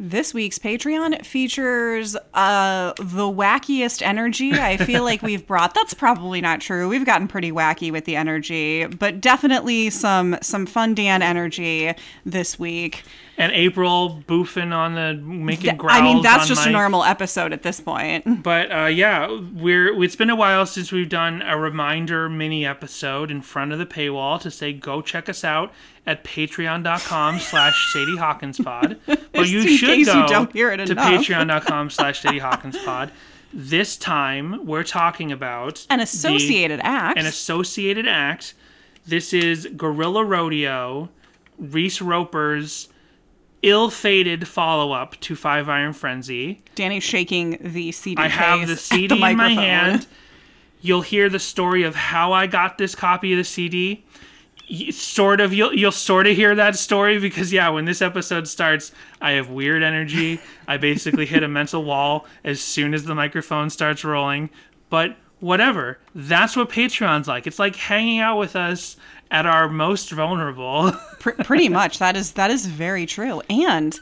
This week's Patreon features uh, the wackiest energy I feel like we've brought. That's probably not true. We've gotten pretty wacky with the energy, but definitely some some fun Dan energy this week. And April boofing on the making growls. I mean, that's just a normal episode at this point. But uh, yeah, we're it's been a while since we've done a reminder mini episode in front of the paywall to say go check us out at patreon.com slash Sadie Hawkins pod. But you should case you go don't hear it to patreon.com slash Sadie Hawkins pod. This time we're talking about An the- associated act. an associated act. This is Gorilla Rodeo, Reese Roper's ill-fated follow-up to Five Iron Frenzy. Danny shaking the CD. I have the CD the in my hand. You'll hear the story of how I got this copy of the CD. Sort of, you'll you'll sort of hear that story because yeah, when this episode starts, I have weird energy. I basically hit a mental wall as soon as the microphone starts rolling. But whatever, that's what Patreon's like. It's like hanging out with us at our most vulnerable. Pr- pretty much that is that is very true and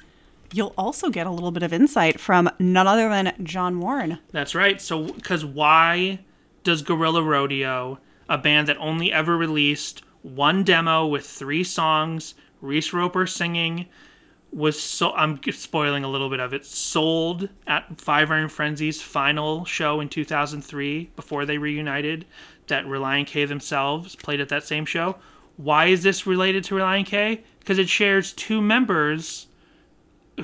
you'll also get a little bit of insight from none other than john warren That's right. So, because why does Gorilla Rodeo, a band that only ever released one demo with three songs, Reese Roper singing, was so I'm spoiling a little bit of it. Sold at Five Iron Frenzy's final show in 2003 before they reunited. That Relient K themselves played at that same show. Why is this related to Relient K? Because it shares two members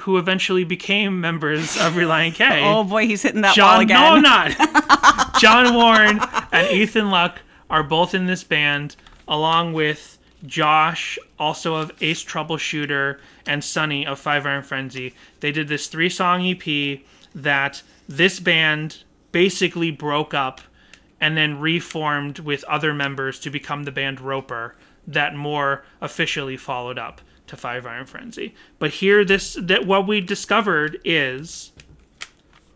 who eventually became members of Relient K. oh boy he's hitting that wall again no, I'm not. John Warren and Ethan Luck are both in this band, along with Josh, also of Ace Troubleshooter, and Sonnie of Five Iron Frenzy. They did this three song EP that this band basically broke up and then reformed with other members to become the band Roper that more officially followed up to Five Iron Frenzy. But here this that what we discovered is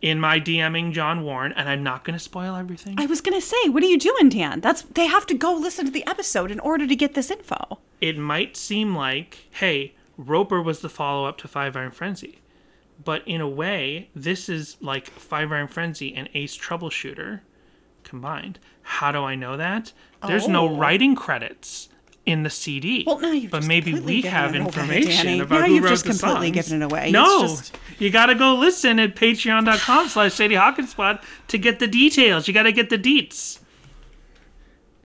in my DMing John Warren, and I'm not going to spoil everything. i was gonna say what are you doing dan that's they have to go listen to the episode in order to get this info It might seem like, hey, Roper was the follow up to Five Iron Frenzy. But in a way, this is like Five Iron Frenzy and Ace Troubleshooter combined. How do I know that? There's no Oh. writing credits in the CD. Well, now you've but maybe we have it away, information about Now who you've wrote just the completely songs. given it away. No, just- you got to go listen at patreon.com slash Sadie Hawkins Pod to get the details. You got to get the deets.